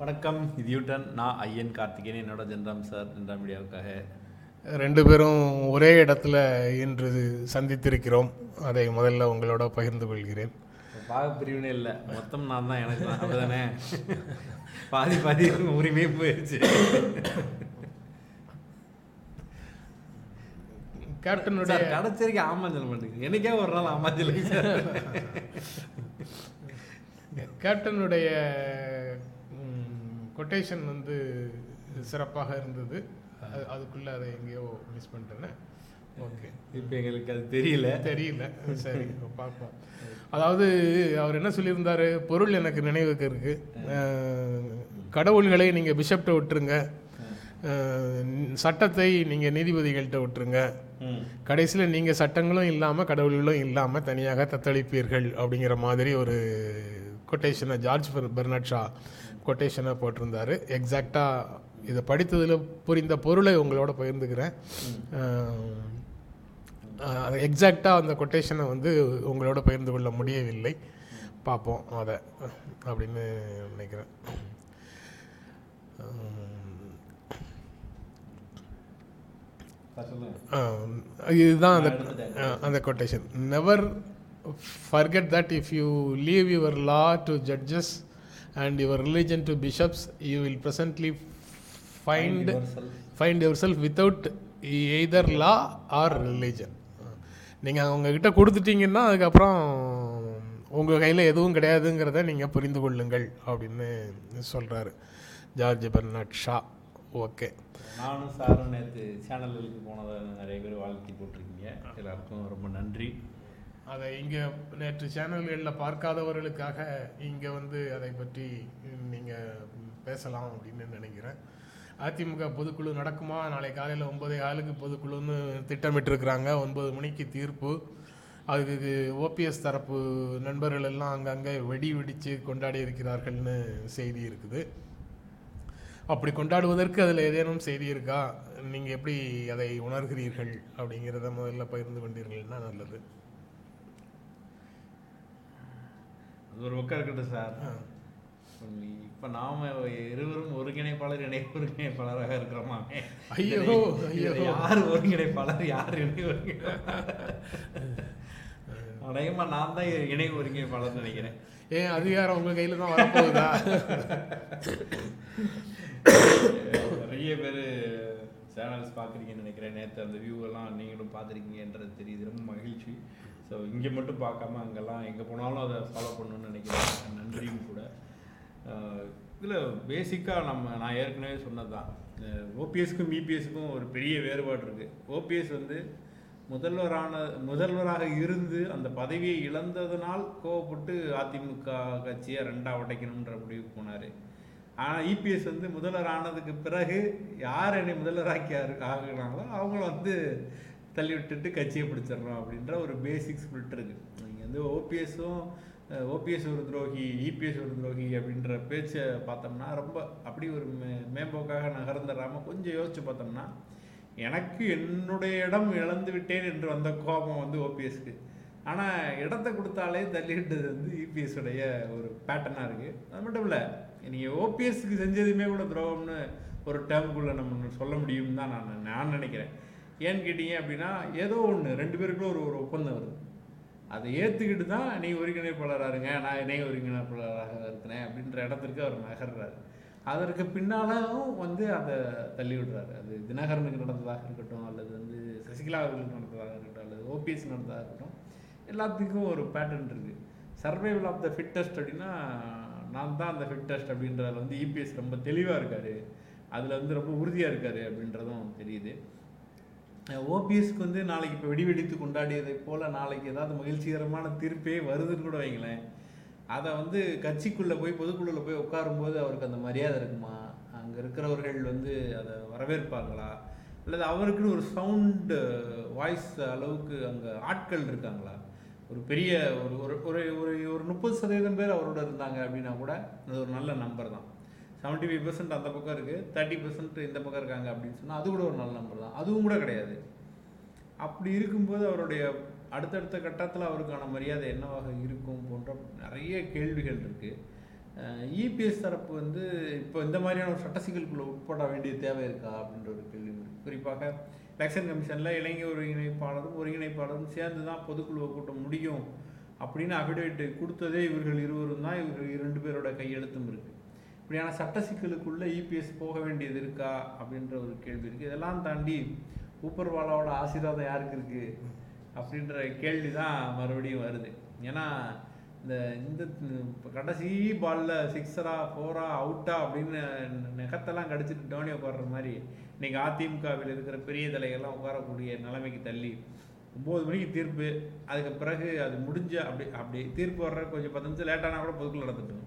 வணக்கம் இது யூட்டன் நான் ஐயன் கார்த்திகேயன் என்னோட ஜென்ராம் சார் ஜென்ராம் மீடியாவுக்காக. ரெண்டு பேரும் ஒரே இடத்துல இன்று சந்தித்திருக்கிறோம். அதை முதல்ல உங்களோட பகிர்ந்து கொள்கிறேன். பாக பிரிவினே இல்லை. மொத்தம் நான் தான் எனக்கு தான். அப்படிதானே? பாதி பாதி உரிமையே போயிடுச்சு கேப்டனுடைய சார் கடைசி வரைக்கும் ஆமாம் சொல்ல மாட்டேங்குது எனக்கே ஒரு நாள் சார் கேப்டனுடைய கொட்டேஷன் வந்து சிறப்பாக இருந்தது. அது- அதுக்குள்ள அதை எங்கேயோ மிஸ் பண்ணிட்டேன். ஓகே இப்போ எங்களுக்கு அது தெரியல. தெரியல. சரி பார்ப்போம். அதாவது அவர் என்ன சொல்லியிருந்தாரு? பொருள் எனக்கு நினைவுக்கு இருக்கு. அஹ், கடவுள்களை நீங்கள் பிஷப்ட்ட விட்டுருங்க. சட்டத்தை நீங்கள் நீதிபதிகள்கிட்ட விட்டுருங்க. கடைசியில் நீங்கள் சட்டங்களும் இல்லாமல் கடவுள்களும் இல்லாமல் தனியாக தத்தளிப்பீர்கள் அப்படிங்கிற மாதிரி ஒரு கொட்டேஷனை ஜார்ஜ் பெர்- பெர்னாட் ஷா கொட்டேஷனாக போட்டிருந்தாரு. எக்ஸாக்டாக இதை படித்ததில் புரிந்த பொருளை உங்களோட பகிர்ந்துக்கிறேன். எக்ஸாக்டாக அந்த கொட்டேஷனை வந்து உங்களோட பகிர்ந்து கொள்ள முடியவில்லை. பார்ப்போம் அதை அப்படின்னு நினைக்கிறேன். இதுதான் அந்த அந்த quotation never forget that if you leave your law to judges and your religion to bishops you will presently find find yourself without either law or religion நீங்கள் அவங்கக்கிட்ட கொடுத்துட்டீங்கன்னா அதுக்கப்புறம் உங்கள் கையில் எதுவும் கிடையாதுங்கிறத நீங்கள் புரிந்து கொள்ளுங்கள் அப்படின்னு சொல்கிறாரு ஜார்ஜ் பெர்னாட் ஷா. ஓகே. நானும் சாரும் நேற்று சேனல்களுக்கு போனதை நிறைய பேர் வாழ்த்தி போட்டிருக்கீங்க. எல்லாருக்கும் ரொம்ப நன்றி. அதை இங்கே நேற்று சேனல்களில் பார்க்காதவர்களுக்காக இங்கே வந்து அதை பற்றி நீங்கள் பேசலாம் அப்படின்னு நினைக்கிறேன். அதிமுக பொதுக்குழு நடக்குமா? நாளை காலையில் ஒன்பதே ஆளுக்கு பொதுக்குழுன்னு திட்டமிட்டிருக்கிறாங்க. ஒன்பது மணிக்கு தீர்ப்பு. அதுக்கு ஓபிஎஸ் தரப்பு நண்பர்கள் எல்லாம் அங்கங்கே வெடி வெடித்து கொண்டாடி இருக்கிறார்கள்னு செய்தி இருக்குது. அப்படி கொண்டாடுவதற்கு அதில் ஏதேனும் செய்தி இருக்கா? நீங்கள் எப்படி அதை உணர்கிறீர்கள் அப்படிங்கிறத முதல்ல பகிர்ந்து கொண்டீர்கள்னா நல்லது. அது ஒரு பக்கம் இருக்கட்டும் சார் இப்போ நாம இருவரும் ஒருங்கிணைப்பாளர் இணை ஒருங்கிணைப்பாளராக இருக்கிறோமாமே ஐயோ, ஐயோ. யார் ஒருங்கிணைப்பாளர் யார் இணை ஒருங்கிணைப்பாளர்? அநேகமா நான் தான் இணை ஒருங்கிணைப்பாளர் நினைக்கிறேன். ஏன் அதிகாரம் உங்க கையில தான் வரப்போகுதா? நிறைய பேர் சேனல்ஸ் பார்க்குறீங்கன்னு நினைக்கிறேன். நேற்று அந்த வியூ எல்லாம் நீங்களும் பார்த்துருக்கீங்கன்றது தெரியுது. ரொம்ப மகிழ்ச்சி. ஸோ இங்கே மட்டும் பார்க்காம அங்கெல்லாம் எங்கே போனாலும் அதை ஃபாலோ பண்ணணும்னு நினைக்கிறேன். நன்றியும் கூட. இதில் பேசிக்காக நம்ம நான் ஏற்கனவே சொன்னது தான் ஓபிஎஸ்க்கும் இபிஎஸ்க்கும் ஒரு பெரிய வேறுபாடு இருக்குது ஓபிஎஸ் வந்து முதல்வரான முதல்வராக இருந்து அந்த பதவியை இழந்ததனால் கோவப்பட்டு அதிமுக கட்சியை ரெண்டாக உடைக்கணுன்ற முடிவுக்கு போனார். ஆனால் இபிஎஸ் வந்து முதல்வர் ஆனதுக்கு பிறகு யார் என்னை முதல்வராக்கி ஆரு- ஆகுனாங்களோ அவங்கள வந்து தள்ளி விட்டுட்டு கட்சியை பிடிச்சிடுறோம் அப்படின்ற ஒரு பேசிக் ஸ்பிரிட் இருக்குது நீங்கள் வந்து ஓபிஎஸும் ஓபிஎஸ் ஒரு துரோகி இபிஎஸ் ஒரு துரோகி அப்படின்ற பேச்சை பார்த்தோம்னா ரொம்ப அப்படி ஒரு மே மேம்போக்காக நகர்ந்துடாமல் கொஞ்சம் யோசிச்சு பார்த்தோம்னா எனக்கு என்னுடைய இடம் இழந்து விட்டேன் என்று வந்த கோபம் வந்து ஓபிஎஸ்க்கு ஆனால் இடத்த கொடுத்தாலே தள்ளிவிட்டது வந்து இபிஎஸுடைய ஒரு பேட்டர்னாக இருக்குது அது மட்டும் இல்லை நீங்கள் ஓபிஎஸ்க்கு செஞ்சதுமே கூட துரோகம்னு ஒரு டேர்முக்குள்ளே நம்ம சொல்ல முடியும் தான் நான் நான் நினைக்கிறேன். ஏன்னு கேட்டீங்க அப்படின்னா ஏதோ ஒன்று ரெண்டு பேருக்குள்ள ஒரு ஒரு ஒப்பந்தம் வருது. அதை ஏற்றுக்கிட்டு தான் நீ ஒருங்கிணைப்பாளராருங்க நான் இணை ஒருங்கிணைப்பாளராக இருக்கிறேன் அப்படின்ற இடத்திற்கு அவர் நகர்றாரு. அதற்கு பின்னாலும் வந்து அதை தள்ளி விடுறாரு. அது தினகரனுக்கு நடந்ததாக இருக்கட்டும் அல்லது வந்து சசிகலா அவர்களுக்கு நடந்ததாக இருக்கட்டும் அல்லது ஓபிஎஸ் நடந்ததாக இருக்கட்டும் எல்லாத்துக்கும் ஒரு பேட்டர்ன் இருக்குது சர்வைவல் ஆஃப் த ஃபிட்டஸ்ட் அப்படின்னா நான் தான் அந்த ஃபிட்டஸ்ட் அப்படின்றதுல வந்து இபிஎஸ் ரொம்ப தெளிவாக இருக்கார். அதில் வந்து ரொம்ப உறுதியாக இருக்கார் அப்படின்றதும் தெரியுது. ஓபிஎஸ்க்கு வந்து நாளைக்கு இப்போ வெடி வெடித்து கொண்டாடியதை போல் நாளைக்கு ஏதாவது மகிழ்ச்சிகரமான தீர்ப்பே வருதுன்னு கூட வைங்களேன். அதை வந்து கட்சிக்குள்ளே போய் பொதுக்குழுவில் போய் உட்காரும்போது அவருக்கு அந்த மரியாதை இருக்குமா? அங்கே இருக்கிறவர்கள் வந்து அதை வரவேற்பாங்களா? அல்லது அவருக்குன்னு ஒரு சவுண்டு வாய்ஸ் அளவுக்கு அங்கே ஆட்கள் இருக்காங்களா? ஒரு பெரிய ஒரு ஒரு ஒரு ஒரு ஒரு முப்பது சதவீதம் பேர் அவரோட இருந்தாங்க அப்படின்னா கூட அது ஒரு நல்ல நம்பர் தான். செவன்ட்டி ஃபைவ் பர்சன்ட் அந்த பக்கம் இருக்குது தேர்ட்டி பர்சன்ட் இந்த பக்கம் இருக்காங்க அப்படின்னு சொன்னால் அது கூட ஒரு நல்ல நம்பர் தான். அதுவும் கூட கிடையாது. அப்படி இருக்கும்போது அவருடைய அடுத்தடுத்த கட்டத்தில் அவருக்கான மரியாதை என்னவாக இருக்கும் போன்ற நிறைய கேள்விகள் இருக்குது இபிஎஸ் தரப்பு வந்து இப்போ இந்த மாதிரியான ஒரு சட்ட உட்பட வேண்டிய தேவை இருக்கா அப்படின்ற ஒரு கேள்வி இருக்குது குறிப்பாக எலெக்ஷன் கமிஷனில் இளைஞர் ஒருங்கிணைப்பாளரும் ஒருங்கிணைப்பாளரும் சேர்ந்து தான் பொதுக்குழுவை கூட்டம் முடியும் அப்படின்னு அஃபிடேவிட் கொடுத்ததே இவர்கள் இருவரும் தான் இவர்கள் இரண்டு பேரோட கையெழுத்தும் இருக்குது இப்படியான சட்ட சிக்கலுக்குள்ளே இபிஎஸ் போக வேண்டியது இருக்கா அப்படின்ற ஒரு கேள்வி இருக்குது இதெல்லாம் தாண்டி ஊப்பர்வாலாவோட ஆசீர்வாதம் யாருக்கு இருக்குது அப்படின்ற கேள்வி தான் மறுபடியும் வருது. ஏன்னா இந்த இந்த கடைசி பால்ல சிக்ஸரா ஃபோரா அவுட்டா அப்படின்னு நெகத்தெல்லாம் கடிச்சிட்டு டோனி உட்கார்ற மாதிரி இன்னைக்கு அதிமுகவில் இருக்கிற பெரிய தலைகள்லாம் உட்காரக்கூடிய நிலைமைக்கு தள்ளி ஒம்பது மணிக்கு தீர்ப்பு அதுக்கு பிறகு அது முடிஞ்ச அப்படி அப்படி தீர்ப்பு வர்ற கொஞ்சம் பத்து நிமிஷம் லேட்டானா கூட பொதுக்குள்ள நடந்துட்டோம்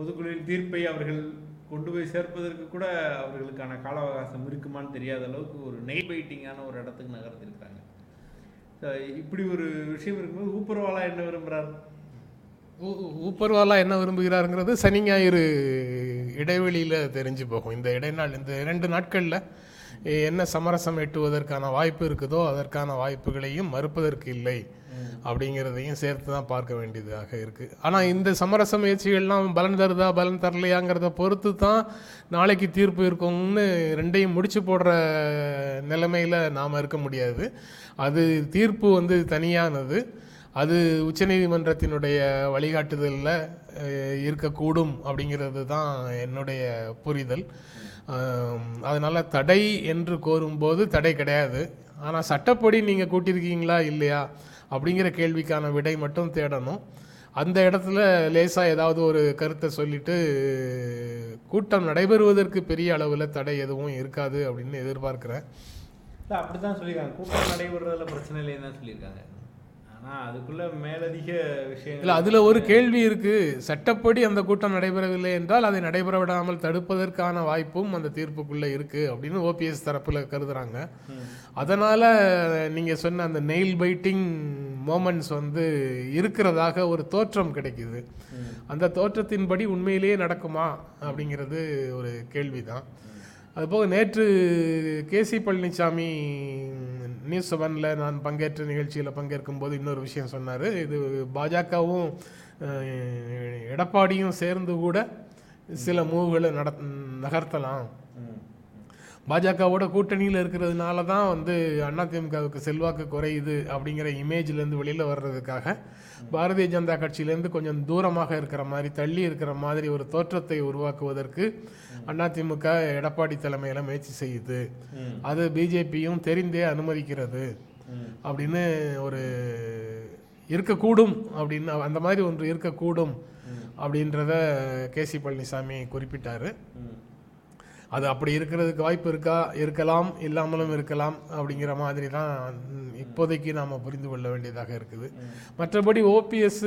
பொதுக்குழுவின் தீர்ப்பை அவர்கள் கொண்டு போய் சேர்ப்பதற்கு கூட அவர்களுக்கான கால அவகாசம் இருக்குமான்னு தெரியாத அளவுக்கு ஒரு நெய் பைட்டிங்கான ஒரு இடத்துக்கு நகர்த்திருக்காங்க இப்படி ஒரு விஷயம் இருக்கும்போது ஊப்பர்வாலா என்ன விரும்புகிறார் ஊப்பர்வாலா என்ன விரும்புகிறாருங்கிறது சனி ஞாயிறு இடைவெளியில் தெரிஞ்சு போகும். இந்த இடைநாள் இந்த இரண்டு நாட்களில் என்ன சமரசம் எட்டுவதற்கான வாய்ப்பு இருக்குதோ அதற்கான வாய்ப்புகளையும் மறுப்பதற்கு இல்லை. அப்படிங்கிறதையும் சேர்த்து தான் பார்க்க வேண்டியதாக இருக்குது ஆனால் இந்த சமரச முயற்சிகள்லாம் பலன் தருதா பலன் தரலையாங்கிறத பொறுத்து தான் நாளைக்கு தீர்ப்பு இருக்கும்னு ரெண்டையும் முடிச்சு போடுற நிலைமையில் நாம் இருக்க முடியாது. அது தீர்ப்பு வந்து தனியானது. அது உச்சநீதிமன்றத்தினுடைய வழிகாட்டுதலில் இருக்கக்கூடும் அப்படிங்கிறது தான் என்னுடைய புரிதல். அதனால் தடை என்று கோரும்போது தடை கிடையாது. ஆனால் சட்டப்படி நீங்கள் கூட்டியிருக்கீங்களா இல்லையா அப்படிங்கிற கேள்விக்கான விடை மட்டும் தேடணும். அந்த இடத்துல லேசாக ஏதாவது ஒரு கருத்தை சொல்லிட்டு கூட்டம் நடைபெறுவதற்கு பெரிய அளவில் தடை எதுவும் இருக்காது அப்படின்னு எதிர்பார்க்குறேன். இல்லை அப்படி தான் சொல்லியிருக்காங்க. கூட்டம் நடைபெறுறதுல பிரச்சனை இல்லைன்னு தான் சொல்லியிருக்காங்க. ஆனால் அதுக்குள்ள மேலதிக விஷயங்கள் இல்லை அதில் ஒரு கேள்வி இருக்கு. சட்டப்படி அந்த கூட்டம் நடைபெறவில்லை என்றால் அதை நடைபெற விடாமல் தடுப்பதற்கான வாய்ப்பும் அந்த தீர்ப்புக்குள்ளே இருக்கு அப்படின்னு ஓபிஎஸ் தரப்பில் கருதுறாங்க. அதனால நீங்க சொன்ன அந்த நெயில் பைட்டிங் மோமெண்ட்ஸ் வந்து இருக்கிறதாக ஒரு தோற்றம் கிடைக்குது. அந்த தோற்றத்தின்படி உண்மையிலேயே நடக்குமா அப்படிங்கிறது ஒரு கேள்விதான். அதுபோக நேற்று கேசி பழனிசாமி நியூஸ் செவனில் நான் பங்கேற்ற நிகழ்ச்சியில் பங்கேற்கும் போது இன்னொரு விஷயம் சொன்னார். இது பாஜகவும் எடப்பாடியும் சேர்ந்து கூட சில மூவ்களை நட நகர்த்தலாம். பாஜகவோட கூட்டணியில் இருக்கிறதுனால தான் வந்து அதிமுகவுக்கு செல்வாக்கு குறையுது அப்படிங்கிற இமேஜ்லேருந்து வெளியில் வர்றதுக்காக பாரதிய ஜனதா கட்சியிலேருந்து கொஞ்சம் தூரமாக இருக்கிற மாதிரி தள்ளி இருக்கிற மாதிரி ஒரு தோற்றத்தை உருவாக்குவதற்கு அதிமுக எடப்பாடி தலைமையில் முயற்சி செய்யுது. அது பிஜேபியும் தெரிந்தே அனுமதிக்கிறது அப்படின்னு ஒரு இருக்கக்கூடும் அப்படின்னு அந்த மாதிரி ஒன்று இருக்கக்கூடும் அப்படின்றத கேசி பழனிசாமி குறிப்பிட்டாரு. அது அப்படி இருக்கிறதுக்கு வாய்ப்பு இருக்கா? இருக்கலாம். இல்லாமலும் இருக்கலாம். அப்படிங்கிற மாதிரி தான் இப்போதைக்கு நாம் புரிந்து கொள்ள வேண்டியதாக இருக்குது. மற்றபடி ஓபிஎஸ்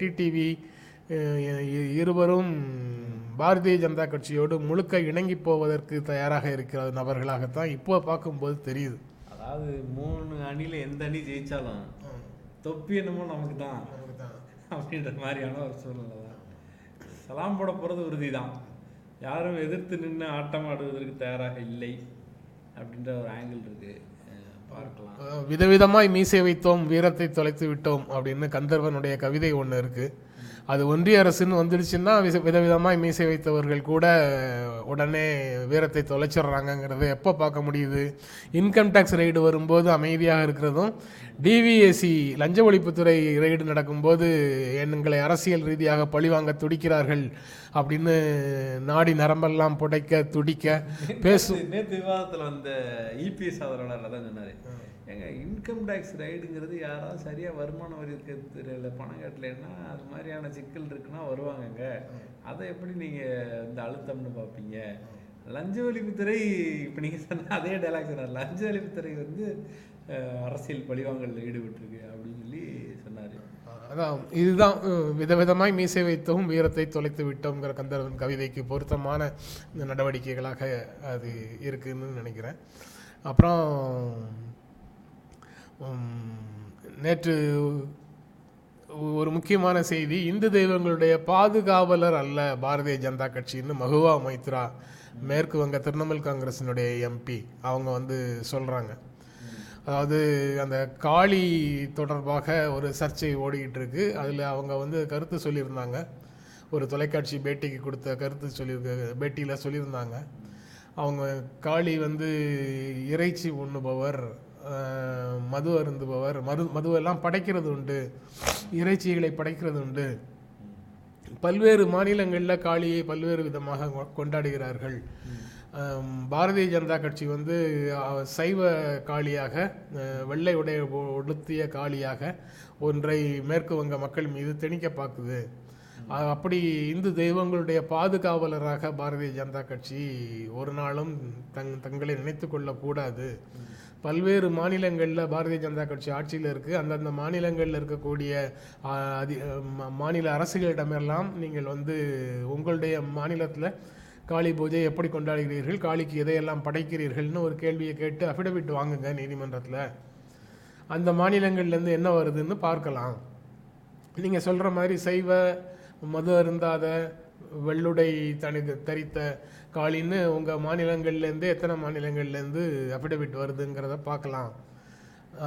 டிடிவி இருவரும் பாரதிய ஜனதா கட்சியோடு முழுக்க இணங்கி போவதற்கு தயாராக இருக்கிற நபர்களாகத்தான் இப்போ பார்க்கும்போது தெரியுது. அதாவது மூணு அணியில் எந்த அணி ஜெயிச்சாலும் தொப்பி என்னமோ நமக்கு தான் அப்படின்ற மாதிரியான ஒரு சூழ்நிலை தான். சலாம் போட போகிறது உறுதி தான் யாரும் எதிர்த்து நின்று ஆட்டம் ஆடுவதற்கு தயாராக இல்லை அப்படின்ற ஒரு ஆங்கிள் இருக்கு. பார்க்கலாம். விதவிதமாய் மீசை வைத்தோம் வீரத்தை தொலைத்து விட்டோம் அப்படின்னு கந்தர்வனுடைய கவிதை ஒன்று இருக்குது அது ஒன்றிய அரசுன்னு வந்துடுச்சுன்னா விதவிதமாக மீசை வைத்தவர்கள் கூட உடனே வீரத்தை தொலைச்சிடுறாங்கங்கிறத எப்போ பார்க்க முடியுது? இன்கம் டேக்ஸ் ரைடு வரும்போது அமைதியாக இருக்கிறதும் டிவிஎஸ்சி லஞ்ச ஒழிப்புத்துறை ரைடு நடக்கும்போது எங்களை அரசியல் ரீதியாக பழிவாங்க துடிக்கிறார்கள் அப்படின்னு நாடி நரம்பெல்லாம் புடைக்க துடிக்க பேசும் நேற்று விவாதத்தில் வந்த இபிஎஸ் ஆதரவாளர் தான் சொன்னார். ஏங்க இன்கம் டேக்ஸ் ரைடுங்கிறது யாராவது சரியாக வருமான வரி தெரியல பணம் கட்டலைன்னா அது மாதிரியான சிக்கல் இருக்குன்னா வருவாங்கங்க. அதை எப்படி நீங்கள் இந்த அழுத்தம்னு பார்ப்பீங்க? லஞ்ச ஒழிப்புத்துறை இப்போ நீங்கள் சொன்ன அதே டைலாக் சொன்னார். லஞ்ச ஒழிப்புத்துறை வந்து அரசியல் பழிவாங்கலில் ஈடுபட்டிருக்கு அப்படின்னு சொல்லி சொன்னார். அதான் இதுதான் விதவிதமாய் மீசை வைத்தவும் வீரத்தை தொலைத்து விட்டோங்கிற கந்தர்வன் கவிதைக்கு பொருத்தமான இந்த நடவடிக்கைகளாக அது இருக்குதுன்னு நினைக்கிறேன். அப்புறம் நேற்று ஒரு முக்கியமான செய்தி. இந்து தெய்வங்களுடைய பாதுகாவலர் அல்ல பாரதிய ஜனதா கட்சின்னு மகுவா மைத்ரா மேற்கு வங்க திரிணாமுல் காங்கிரஸினுடைய எம்பி அவங்க வந்து சொல்கிறாங்க அதாவது அந்த காளி தொடர்பாக ஒரு சர்ச்சை ஓடிக்கிட்டு இருக்கு. அதில் அவங்க வந்து கருத்து சொல்லியிருந்தாங்க. ஒரு தொலைக்காட்சி பேட்டிக்கு கொடுத்த கருத்து சொல்லியிருக்க பேட்டியில் சொல்லியிருந்தாங்க. அவங்க காளி வந்து இறைச்சி உண்ணுபவர் மது அருந்துபவர் மது மதுவெல்லாம் படைக்கிறது உண்டு. இறைச்சிகளை படைக்கிறது உண்டு. பல்வேறு மாநிலங்களில் காளியை பல்வேறு விதமாக கொ- கொண்டாடுகிறார்கள். பாரதிய ஜனதா கட்சி வந்து சைவ காளியாக வெள்ளை உடை உடுத்திய காளியாக ஒன்றை மேற்கு வங்க மக்கள் மீது திணிக்க பார்க்குது அப்படி இந்து தெய்வங்களுடைய பாதுகாவலராக பாரதிய ஜனதா கட்சி ஒரு நாளும் தங் தங்களை நினைத்து கொள்ளக்கூடாது பல்வேறு மாநிலங்களில் பாரதிய ஜனதா கட்சி ஆட்சியில் இருக்குது அந்தந்த மாநிலங்களில் இருக்கக்கூடிய அதி மாநில அரசுகளிடமெல்லாம் நீங்கள் வந்து உங்களுடைய மாநிலத்தில் காளி பூஜை எப்படி கொண்டாடுகிறீர்கள் காளிக்கு எதையெல்லாம் படைக்கிறீர்கள்னு ஒரு கேள்வியை கேட்டு அஃபிடவிட் வாங்குங்க நீதிமன்றத்தில். அந்த மாநிலங்கள்லேருந்து என்ன வருதுன்னு பார்க்கலாம். நீங்கள் சொல்கிற மாதிரி சைவ மது அருந்தாத வெள்ளுடை தனி தரித்த காளின்னு உங்கள் மாநிலங்கள்லேருந்து எத்தனை மாநிலங்கள்லேருந்து அஃபிடவிட் வருதுங்கிறத பார்க்கலாம்.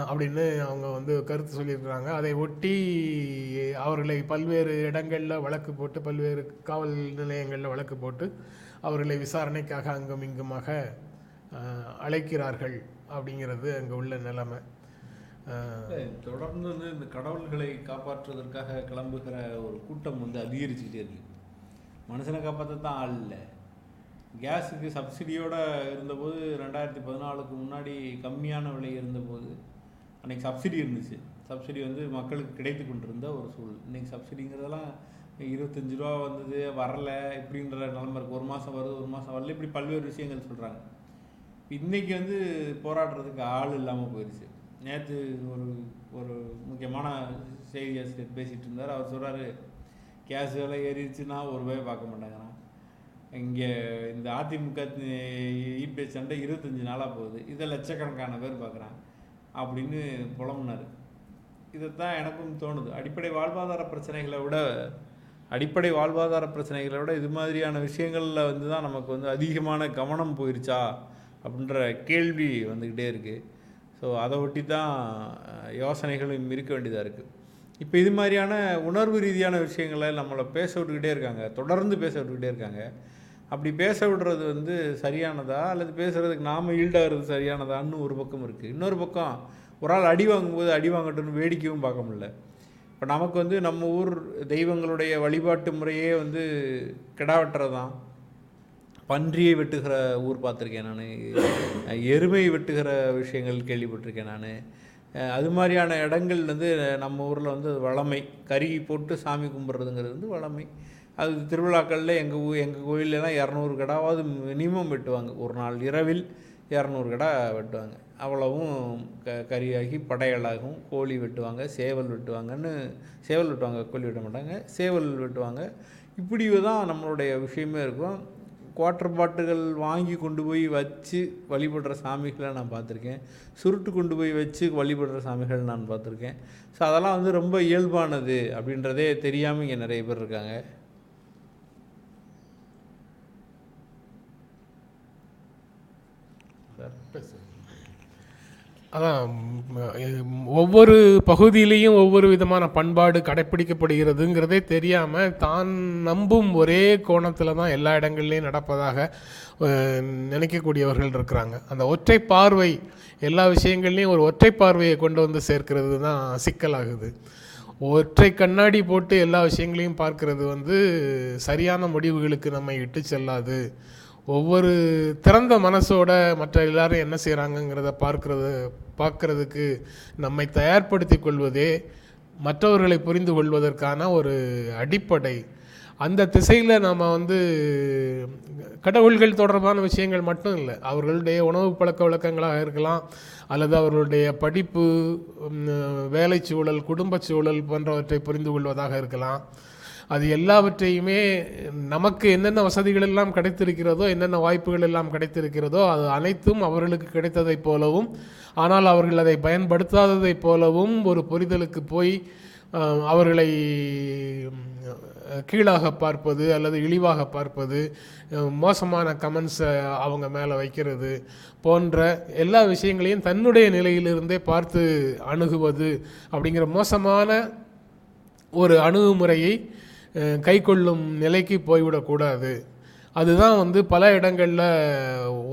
அப்படின்னு அவங்க வந்து கருத்து சொல்லியிருக்கிறாங்க. அதை ஒட்டி அவர்களை பல்வேறு இடங்களில் வழக்கு போட்டு பல்வேறு காவல் நிலையங்களில் வழக்கு போட்டு அவர்களை விசாரணைக்காக அங்கும் இங்குமாக அழைக்கிறார்கள் அப்படிங்கிறது அங்கே உள்ள நிலைமை. தொடர்ந்து இந்த கடவுள்களை காப்பாற்றுவதற்காக கிளம்புகிற ஒரு கூட்டம் வந்து அதிகரிச்சுக்கிட்டே இருக்கு. மனுஷனை காப்பாற்ற தான் ஆள் இல்லை. கேஸுக்கு சப்சிடியோடு இருந்தபோது ரெண்டாயிரத்தி பதினாலுக்கு முன்னாடி கம்மியான விலை இருந்தபோது அன்றைக்கி சப்சிடி இருந்துச்சு. சப்சிடி வந்து மக்களுக்கு கிடைத்து கொண்டிருந்த ஒரு சூழல். இன்றைக்கி சப்சிடிங்கிறதெல்லாம் இருபத்தஞ்சு ரூபா வந்தது வரல இப்படின்ற நிலைமை இருக்குது ஒரு மாதம் வருது ஒரு மாதம் வரல. இப்படி பல்வேறு விஷயங்கள் சொல்கிறாங்க இன்றைக்கி வந்து போராடுறதுக்கு ஆள் இல்லாமல் போயிடுச்சு நேற்று ஒரு ஒரு முக்கியமான செய்தி ஆசிரியர் பேசிகிட்டு இருந்தார். அவர் சொல்கிறாரு கேஸ் விலை ஏறிடுச்சுன்னா ஒரு ரூபாய் பார்க்க மாட்டேங்கிறான். இங்கே இந்த அதிமுக இபி சண்டை இருபத்தஞ்சி நாளாக போகுது. இதை லட்சக்கணக்கான பேர் பார்க்குறான் அப்படின்னு புலம்புனார். இதைத்தான் எனக்கும் தோணுது. அடிப்படை வாழ்வாதார பிரச்சனைகளை விட அடிப்படை வாழ்வாதார பிரச்சனைகளை விட இது மாதிரியான விஷயங்களில் வந்து தான் நமக்கு வந்து அதிகமான கவனம் போயிருச்சா அப்படின்ற கேள்வி வந்துக்கிட்டே இருக்குது ஸோ அதை ஒட்டி தான் யோசனைகளும் இருக்க வேண்டியதாக இருக்குது இப்போ இது மாதிரியான உணர்வு ரீதியான விஷயங்களை நம்மளை பேச விட்டுக்கிட்டே இருக்காங்க. தொடர்ந்து பேச விட்டுக்கிட்டே இருக்காங்க. அப்படி பேச விடுறது வந்து சரியானதா? அல்லது பேசுகிறதுக்கு நாம ஈல்டாகிறது சரியானதான்னு ஒரு பக்கம் இருக்குது இன்னொரு பக்கம் ஒரு ஆள் அடி வாங்கும்போது அடி வாங்கட்டும்னு வேடிக்கையும் பார்க்க முடியல. இப்போ நமக்கு வந்து நம்ம ஊர் தெய்வங்களுடைய வழிபாட்டு முறையே வந்து கிடா வெட்டுறது தான் பன்றியை வெட்டுகிற ஊர் பார்த்துருக்கேன் நான். எருமை வெட்டுகிற விஷயங்கள் கேள்விப்பட்டிருக்கேன் நான். அது மாதிரியான இடங்கள் வந்து நம்ம ஊரில் வந்து வளமை. கறி போட்டு சாமி கும்பிட்றதுங்கிறது வந்து வளமை. அது திருவிழாக்களில் எங்கள் ஊ எங்கள் கோயிலெலாம் இரநூறு கடாவாவது மினிமம் வெட்டுவாங்க. ஒரு நாள் இரவில் இரநூறு கடா வெட்டுவாங்க. அவ்வளவும் க கறியாகி படையலாகும் கோழி வெட்டுவாங்க சேவல் வெட்டுவாங்கன்னு சேவல் வெட்டுவாங்க கோழி வெட்ட மாட்டாங்க சேவல் வெட்டுவாங்க. இப்படி தான் நம்மளுடைய விஷயமே இருக்கும். குவார்ட்டர் பாட்டுகள் வாங்கி கொண்டு போய் வச்சு வழிபடுற சாமிகளை நான் பார்த்துருக்கேன். சுருட்டு கொண்டு போய் வச்சு வழிபடுற சாமிகள் நான் பார்த்துருக்கேன். ஸோ அதெல்லாம் வந்து ரொம்ப இயல்பானது அப்படின்றதே தெரியாமல் இங்கே நிறைய பேர் இருக்காங்க. சார் அதான் ஒவ்வொரு பகுதியிலையும் ஒவ்வொரு விதமான பண்பாடு கடைப்பிடிக்கப்படுகிறதுங்கிறதே தெரியாமல் தான் நம்பும் ஒரே கோணத்தில் தான் எல்லா இடங்கள்லையும் நடப்பதாக நினைக்கக்கூடியவர்கள் இருக்கிறாங்க. அந்த ஒற்றை பார்வை எல்லா விஷயங்கள்லையும் ஒரு ஒற்றை பார்வையை கொண்டு வந்து சேர்க்கிறது தான் சிக்கலாகுது. ஒற்றை கண்ணாடி போட்டு எல்லா விஷயங்களையும் பார்க்கறது வந்து சரியான முடிவுகளுக்கு நம்மை இட்டு செல்லாது. ஒவ்வொரு திறந்த மனசோட மற்ற எல்லாரும் என்ன செய்கிறாங்கங்கிறத பார்க்கறது பார்க்கறதுக்கு நம்மை தயார்படுத்தி கொள்வதே மற்றவர்களை புரிந்து கொள்வதற்கான ஒரு அடிப்படை. அந்த திசையில் நாம் வந்து கடவுள்கள் தொடர்பான விஷயங்கள் மட்டும் இல்லை அவர்களுடைய உணவு பழக்க வழக்கங்களாக இருக்கலாம் அல்லது அவர்களுடைய படிப்பு வேலை சூழல் குடும்பச் சூழல் போன்றவற்றை புரிந்து கொள்வதாக இருக்கலாம். அது எல்லாவற்றையுமே நமக்கு என்னென்ன வசதிகள் எல்லாம் கிடைத்திருக்கிறதோ என்னென்ன வாய்ப்புகள் எல்லாம் கிடைத்திருக்கிறதோ அது அனைத்தும் அவர்களுக்கு கிடைத்ததைப் போலவும் ஆனால் அவர்கள் அதை பயன்படுத்தாததைப் போலவும் ஒரு புரிதலுக்கு போய் அவர்களை கீழாக பார்ப்பது அல்லது இழிவாக பார்ப்பது மோசமான கமெண்ட்ஸை அவங்க மேலே வைக்கிறது போன்ற எல்லா விஷயங்களையும் தன்னுடைய நிலையிலிருந்தே பார்த்து அணுகுவது அப்படிங்கிற மோசமான ஒரு அணுகுமுறையை கை கொள்ளும் நிலைக்கு போய்விடக்கூடாது அதுதான் வந்து பல இடங்களில்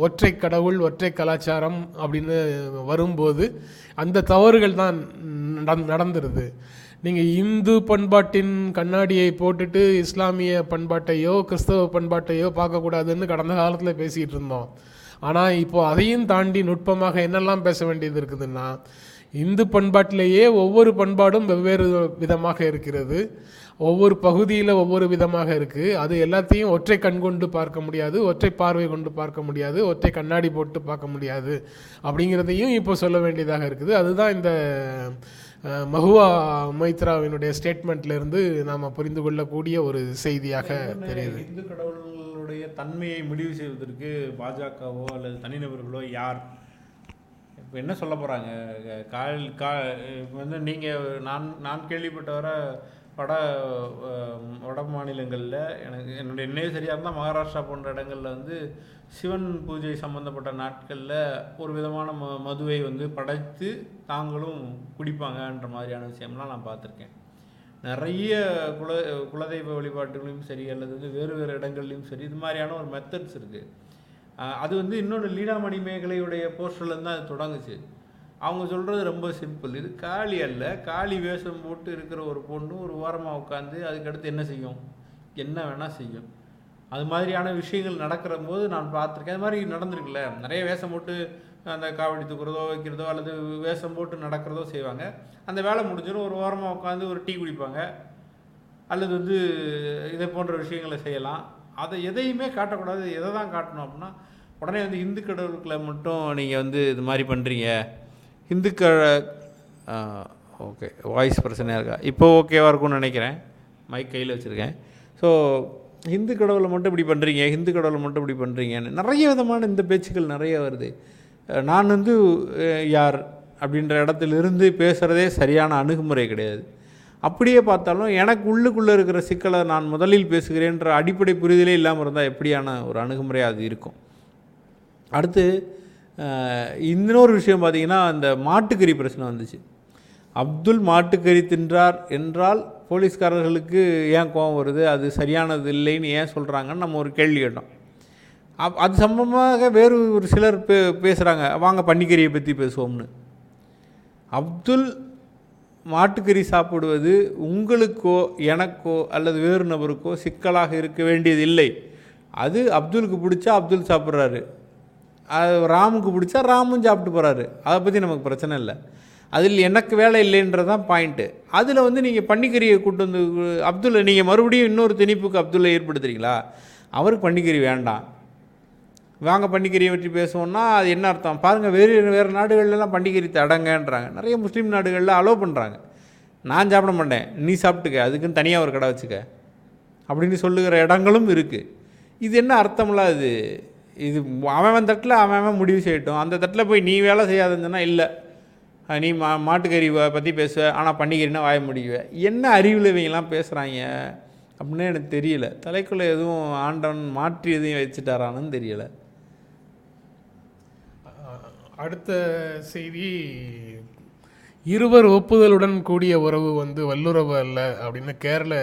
ஒற்றை கடவுள் ஒற்றை கலாச்சாரம் அப்படின்னு வரும்போது அந்த தவறுகள் தான் நடந்துருது. நீங்கள் இந்து பண்பாட்டின் கண்ணாடியை போட்டுட்டு இஸ்லாமிய பண்பாட்டையோ கிறிஸ்தவ பண்பாட்டையோ பார்க்கக்கூடாதுன்னு கடந்த காலத்தில் பேசிகிட்டு இருந்தோம். ஆனால் இப்போது அதையும் தாண்டி நுட்பமாக என்னெல்லாம் பேச வேண்டியது இருக்குதுன்னா இந்து பண்பாட்டிலேயே ஒவ்வொரு பண்பாடும் வெவ்வேறு விதமாக இருக்கிறது. ஒவ்வொரு பகுதியில் ஒவ்வொரு விதமாக இருக்குது அது எல்லாத்தையும் ஒற்றை கண் கொண்டு பார்க்க முடியாது ஒற்றை பார்வை கொண்டு பார்க்க முடியாது ஒற்றை கண்ணாடி போட்டு பார்க்க முடியாது அப்படிங்கிறதையும் இப்போ சொல்ல வேண்டியதாக இருக்குது. அதுதான் இந்த மஹுவா மைத்ராவினுடைய ஸ்டேட்மெண்ட்ல இருந்து நாம் புரிந்து கொள்ளக்கூடிய ஒரு செய்தியாக தெரியுது. இந்து கடவுள்களுடைய தன்மையை முடிவு செய்வதற்கு பாஜகவோ அல்லது தனிநபர்களோ யார்? இப்போ என்ன சொல்ல போகிறாங்க கால் கா இப்போ வந்து நீங்கள் நான் நான் கேள்விப்பட்ட வர வட வட மாநிலங்களில் எனக்கு என்னுடைய நினைவு சரியாக இருந்தால் மகாராஷ்டிரா போன்ற இடங்களில் வந்து சிவன் பூஜை சம்பந்தப்பட்ட நாட்களில் ஒரு விதமான ம மதுவை வந்து படைத்து தாங்களும் குடிப்பாங்கன்ற மாதிரியான விஷயம்லாம் நான் பார்த்துருக்கேன். நிறைய குல குலதெய்வ வழிபாட்டுகளையும் சரி அல்லது வந்து வேறு வேறு இடங்கள்லையும் சரி இது மாதிரியான ஒரு மெத்தட்ஸ் இருக்குது அது வந்து இன்னொன்று லீலாமணி மேகலையுடைய போஸ்டர்லேருந்து தான் அது தொடங்குச்சு. அவங்க சொல்கிறது ரொம்ப சிம்பிள். இது காளி அல்ல. காளி வேஷம் போட்டு இருக்கிற ஒரு பொண்ணு ஒரு ஓரமாக உட்காந்து அதுக்கடுத்து என்ன செய்யும்? என்ன வேணால் செய்யும். அது மாதிரியான விஷயங்கள் நடக்கிற போது நான் பார்த்துருக்கேன். அது மாதிரி நடந்திருக்குல்ல. நிறைய வேஷம் போட்டு அந்த காவடி தூக்குறதோ வைக்கிறதோ அல்லது வேஷம் போட்டு நடக்கிறதோ செய்வாங்க. அந்த வேலை முடிஞ்சிடும். ஒரு ஓரமாக உட்காந்து ஒரு டீ குடிப்பாங்க. அல்லது வந்து இதை போன்ற விஷயங்களை செய்யலாம். அதை எதையுமே காட்டக்கூடாது. எதை தான் காட்டணும் அப்படின்னா உடனே வந்து இந்து கடவுளுக்களை மட்டும் நீங்கள் வந்து இது மாதிரி பண்ணுறீங்க இந்துக்க ஓகே வாய்ஸ் பிரச்சனையாக இருக்கா? இப்போ ஓகேவாக இருக்கும்னு நினைக்கிறேன். மைக் கையில் வச்சுருக்கேன். ஸோ ஹிந்து கடவுளை மட்டும் இப்படி பண்ணுறீங்க ஹிந்து கடவுளை மட்டும் இப்படி பண்ணுறீங்கன்னு நிறைய விதமான இந்த பேச்சுக்கள் நிறைய வருது. நான் வந்து யார் அப்படின்ற இடத்துலேருந்து பேசுகிறதே சரியான அணுகுமுறை கிடையாது. அப்படியே பார்த்தாலும் எனக்கு உள்ளுக்குள்ளே இருக்கிற சிக்கலை நான் முதலில் பேசுகிறேன்ற அடிப்படை புரிதலே இல்லாமல் இருந்தால் எப்படியான ஒரு அணுகுமுறையாக அது இருக்கும். அடுத்து இன்னொரு விஷயம் பார்த்தீங்கன்னா அந்த மாட்டுக்கறி பிரச்சனை வந்துச்சு. அப்துல் மாட்டுக்கறி தின்றார் என்றால் போலீஸ்காரர்களுக்கு ஏன் கோபம் வருது? அது சரியானது இல்லைன்னு ஏன் சொல்கிறாங்கன்னு நம்ம ஒரு கேள்வி கேட்டோம். அப் அது சம்பந்தமாக வேறு ஒரு சிலர் பே பேசுகிறாங்க வாங்க பன்னிக்கறியை பற்றி பேசுவோம்னு. அப்துல் மாட்டுக்கறி சாப்பிடுவது உங்களுக்கோ எனக்கோ அல்லது வேறு நபருக்கோ சிக்கலாக இருக்க வேண்டியதில்லை. அது அப்துலுக்கு பிடிச்சா அப்துல் சாப்பிட்றாரு. அது ராமுக்கு பிடிச்சா ராமும் சாப்பிட்டு போகிறாரு அதை பற்றி நமக்கு பிரச்சனை இல்லை. அதில் எனக்கு வேலை இல்லைன்றது தான் பாயிண்ட்டு அதில் வந்து நீங்கள் பன்னிக்கறியை கூட்டு வந்து அப்துல்லை நீங்கள் மறுபடியும் இன்னொரு திணிப்புக்கு அப்துல்லை ஏற்படுத்துறீங்களா? அவருக்கு பன்னிக்கறி வேண்டாம். வாங்க பண்டிகரியை பற்றி பேசுவோம்னா அது என்ன அர்த்தம்? பாருங்கள் வேறு வேறு நாடுகள்லாம் பண்டிகரி தடங்கன்றாங்க. நிறைய முஸ்லீம் நாடுகளில் அலோவ் பண்ணுறாங்க நான் சாப்பிட மாட்டேன். நீ சாப்பிட்டுக்க. அதுக்குன்னு தனியாக ஒரு கடை வச்சுக்க. அப்படின்னு சொல்லுகிற இடங்களும் இருக்குது இது என்ன அர்த்தம்லாம் இது இது அவன் தட்டில் அவன் அவன் முடிவு செய்யட்டும். அந்த தட்டில் போய் நீ வேலை செய்யாதுன்னு இல்லை. நீ மா மாட்டுக்கறி பற்றி பேசுவ. ஆனால் பண்டிகரின்னா வாய முடியுவ என்ன அறிவில் இவங்கெல்லாம் பேசுகிறாங்க அப்படின்னு எனக்கு தெரியல. தலைக்குள்ளே எதுவும் ஆண்டவன் மாற்றி எதையும் வச்சுட்டாரான்னு தெரியலை. அடுத்த செய்தி இருவர் ஒப்புதலுடன் கூடிய உறவு வந்து வல்லுறவு அல்ல அப்படின்னு கேரள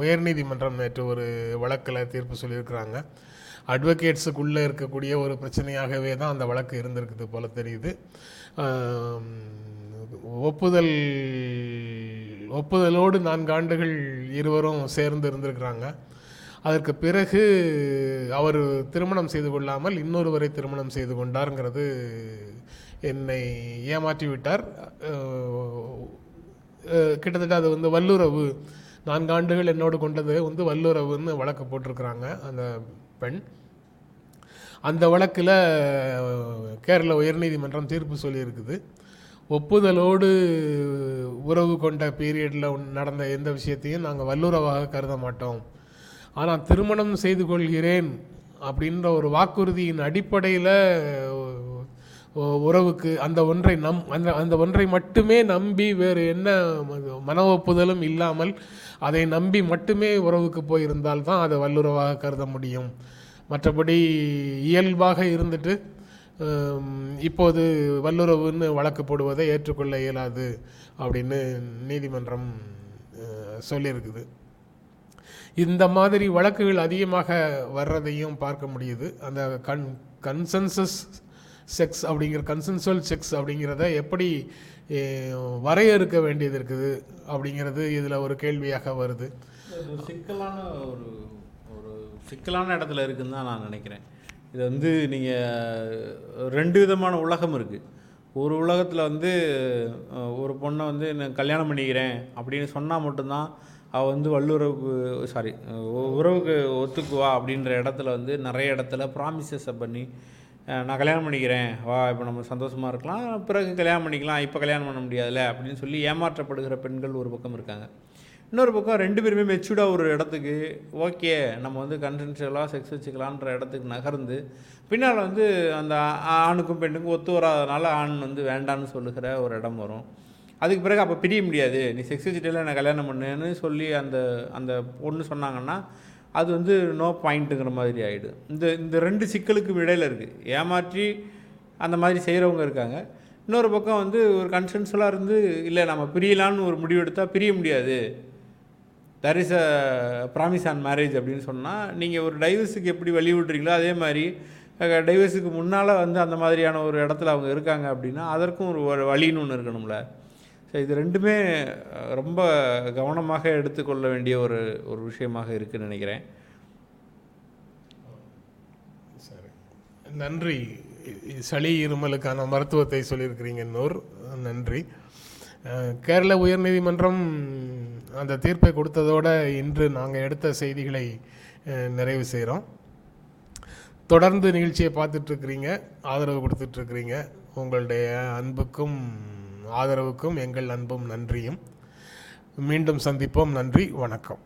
உயர்நீதிமன்றம் நேற்று ஒரு வழக்கில் தீர்ப்பு சொல்லியிருக்கிறாங்க. அட்வொகேட்ஸுக்குள்ளே இருக்கக்கூடிய ஒரு பிரச்சனையாகவே தான் அந்த வழக்கு இருந்திருக்குது போல தெரியுது. ஒப்புதல் ஒப்புதலோடு நான்கு ஆண்டுகள் இருவரும் சேர்ந்து இருந்திருக்கிறாங்க. அதற்கு பிறகு அவர் திருமணம் செய்து கொள்ளாமல் இன்னொருவரை திருமணம் செய்து கொண்டாருங்கிறது என்னை ஏமாற்றி விட்டார். கிட்டத்தட்ட அது வந்து வல்லுறவு. நான்கு ஆண்டுகள் என்னோடு கொண்டது வந்து வல்லுறவுன்னு வழக்கு போட்டிருக்கிறாங்க அந்த பெண். அந்த வழக்கில் கேரள உயர்நீதிமன்றம் தீர்ப்பு சொல்லியிருக்குது. ஒப்புதலோடு உறவு கொண்ட பீரியடில் நடந்த எந்த விஷயத்தையும் நாங்கள் வல்லுறவாக கருத மாட்டோம். ஆனால் திருமணம் செய்து கொள்கிறேன் அப்படின்ற ஒரு வாக்குறுதியின் அடிப்படையில் உறவுக்கு அந்த ஒன்றை நம் அந்த அந்த ஒன்றை மட்டுமே நம்பி வேறு என்ன மன ஒப்புதலும் இல்லாமல் அதை நம்பி மட்டுமே உறவுக்கு போயிருந்தால் தான் அதை வல்லுறவாக கருத முடியும். மற்றபடி இயல்பாக இருந்துட்டு இப்போது வல்லுறவுன்னு வழக்கு போடுவதை ஏற்றுக்கொள்ள இயலாது அப்படின்னு நீதிமன்றம் சொல்லியிருக்குது. இந்த மாதிரி வழக்குகள் அதிகமாக வர்றதையும் பார்க்க முடியுது. அந்த கன் கன்சென்சஸ் செக்ஸ் அப்படிங்கிற கன்சென்சுவல் செக்ஸ் அப்படிங்கிறத எப்படி வரையறுக்க வேண்டியது இருக்குது அப்படிங்கிறது இதில் ஒரு கேள்வியாக வருது. சிக்கலான ஒரு ஒரு சிக்கலான இடத்துல இருக்குன்னு தான் நான் நினைக்கிறேன். இது வந்து நீங்கள் ரெண்டு விதமான உலகம் இருக்குது ஒரு உலகத்தில் வந்து ஒரு பொண்ணை வந்து நான் கல்யாணம் பண்ணிக்கிறேன் அப்படின்னு சொன்னால் மட்டும்தான் அவள் வந்து வல்லுறவுக்கு சாரி உறவுக்கு ஒத்துக்குவா அப்படின்ற இடத்துல வந்து நிறைய இடத்துல ப்ராமிசஸை பண்ணி நான் கல்யாணம் பண்ணிக்கிறேன். வா இப்போ நம்ம சந்தோஷமாக இருக்கலாம். பிறகு கல்யாணம் பண்ணிக்கலாம். இப்போ கல்யாணம் பண்ண முடியாதுல்ல. அப்படின்னு சொல்லி ஏமாற்றப்படுகிற பெண்கள் ஒரு பக்கம் இருக்காங்க. இன்னொரு பக்கம் ரெண்டு பேருமே மெச்சூர்டாக ஒரு இடத்துக்கு ஓகே நம்ம வந்து கன்சென்ஷுவலாக செக்ஸ் வச்சுக்கலான்ற இடத்துக்கு நகர்ந்து பின்னால் வந்து அந்த ஆணுக்கும் பெண்ணுக்கும் ஒத்து வராதனால ஆண் வந்து வேண்டான்னு சொல்லுகிற ஒரு இடம் வரும். அதுக்கு பிறகு அப்போ பிரிய முடியாது. நீ செக்ஸ் வச்சுட்டு நான் கல்யாணம் பண்ணுன்னு சொல்லி அந்த அந்த பொண்ணு சொன்னாங்கன்னா அது வந்து நோ பாயிண்ட்டுங்கிற மாதிரி ஆகிடும் இந்த இந்த ரெண்டு சிக்கலுக்கும் இடையில இருக்குது ஏமாற்றி அந்த மாதிரி செய்கிறவங்க இருக்காங்க. இன்னொரு பக்கம் வந்து ஒரு கன்சென்சுவலாக இருந்து இல்லை நம்ம பிரியலான்னு ஒரு முடிவு எடுத்தால் பிரிய முடியாது. There is a promise on marriage அப்படின்னு சொன்னால் நீங்கள் ஒரு டைவர்ஸுக்கு எப்படி வழி விட்றீங்களோ அதே மாதிரி டைவர்ஸுக்கு முன்னால் வந்து அந்த மாதிரியான ஒரு இடத்துல அவங்க இருக்காங்க அப்படின்னா அதற்கும் ஒரு ஒரு வழின்னு ஒன்று இருக்கணும்ல. ஸோ இது ரெண்டுமே ரொம்ப கவனமாக எடுத்துக்கொள்ள வேண்டிய ஒரு ஒரு விஷயமாக இருக்குன்னு நினைக்கிறேன். சரி. நன்றி. சளி இருமலுக்கான மருத்துவத்தை சொல்லியிருக்கிறீங்க நூர். நன்றி. கேரள உயர்நீதிமன்றம் அந்த தீர்ப்பை கொடுத்ததோடு இன்று நாங்கள் எடுத்த செய்திகளை நிறைவு செய்கிறோம் தொடர்ந்து நிகழ்ச்சியை பார்த்துட்ருக்கிறீங்க ஆதரவு கொடுத்துட்ருக்கிறீங்க உங்களுடைய அன்புக்கும் ஆதரவுக்கும் எங்கள் அன்பும் நன்றியும். மீண்டும் சந்திப்போம். நன்றி. வணக்கம்.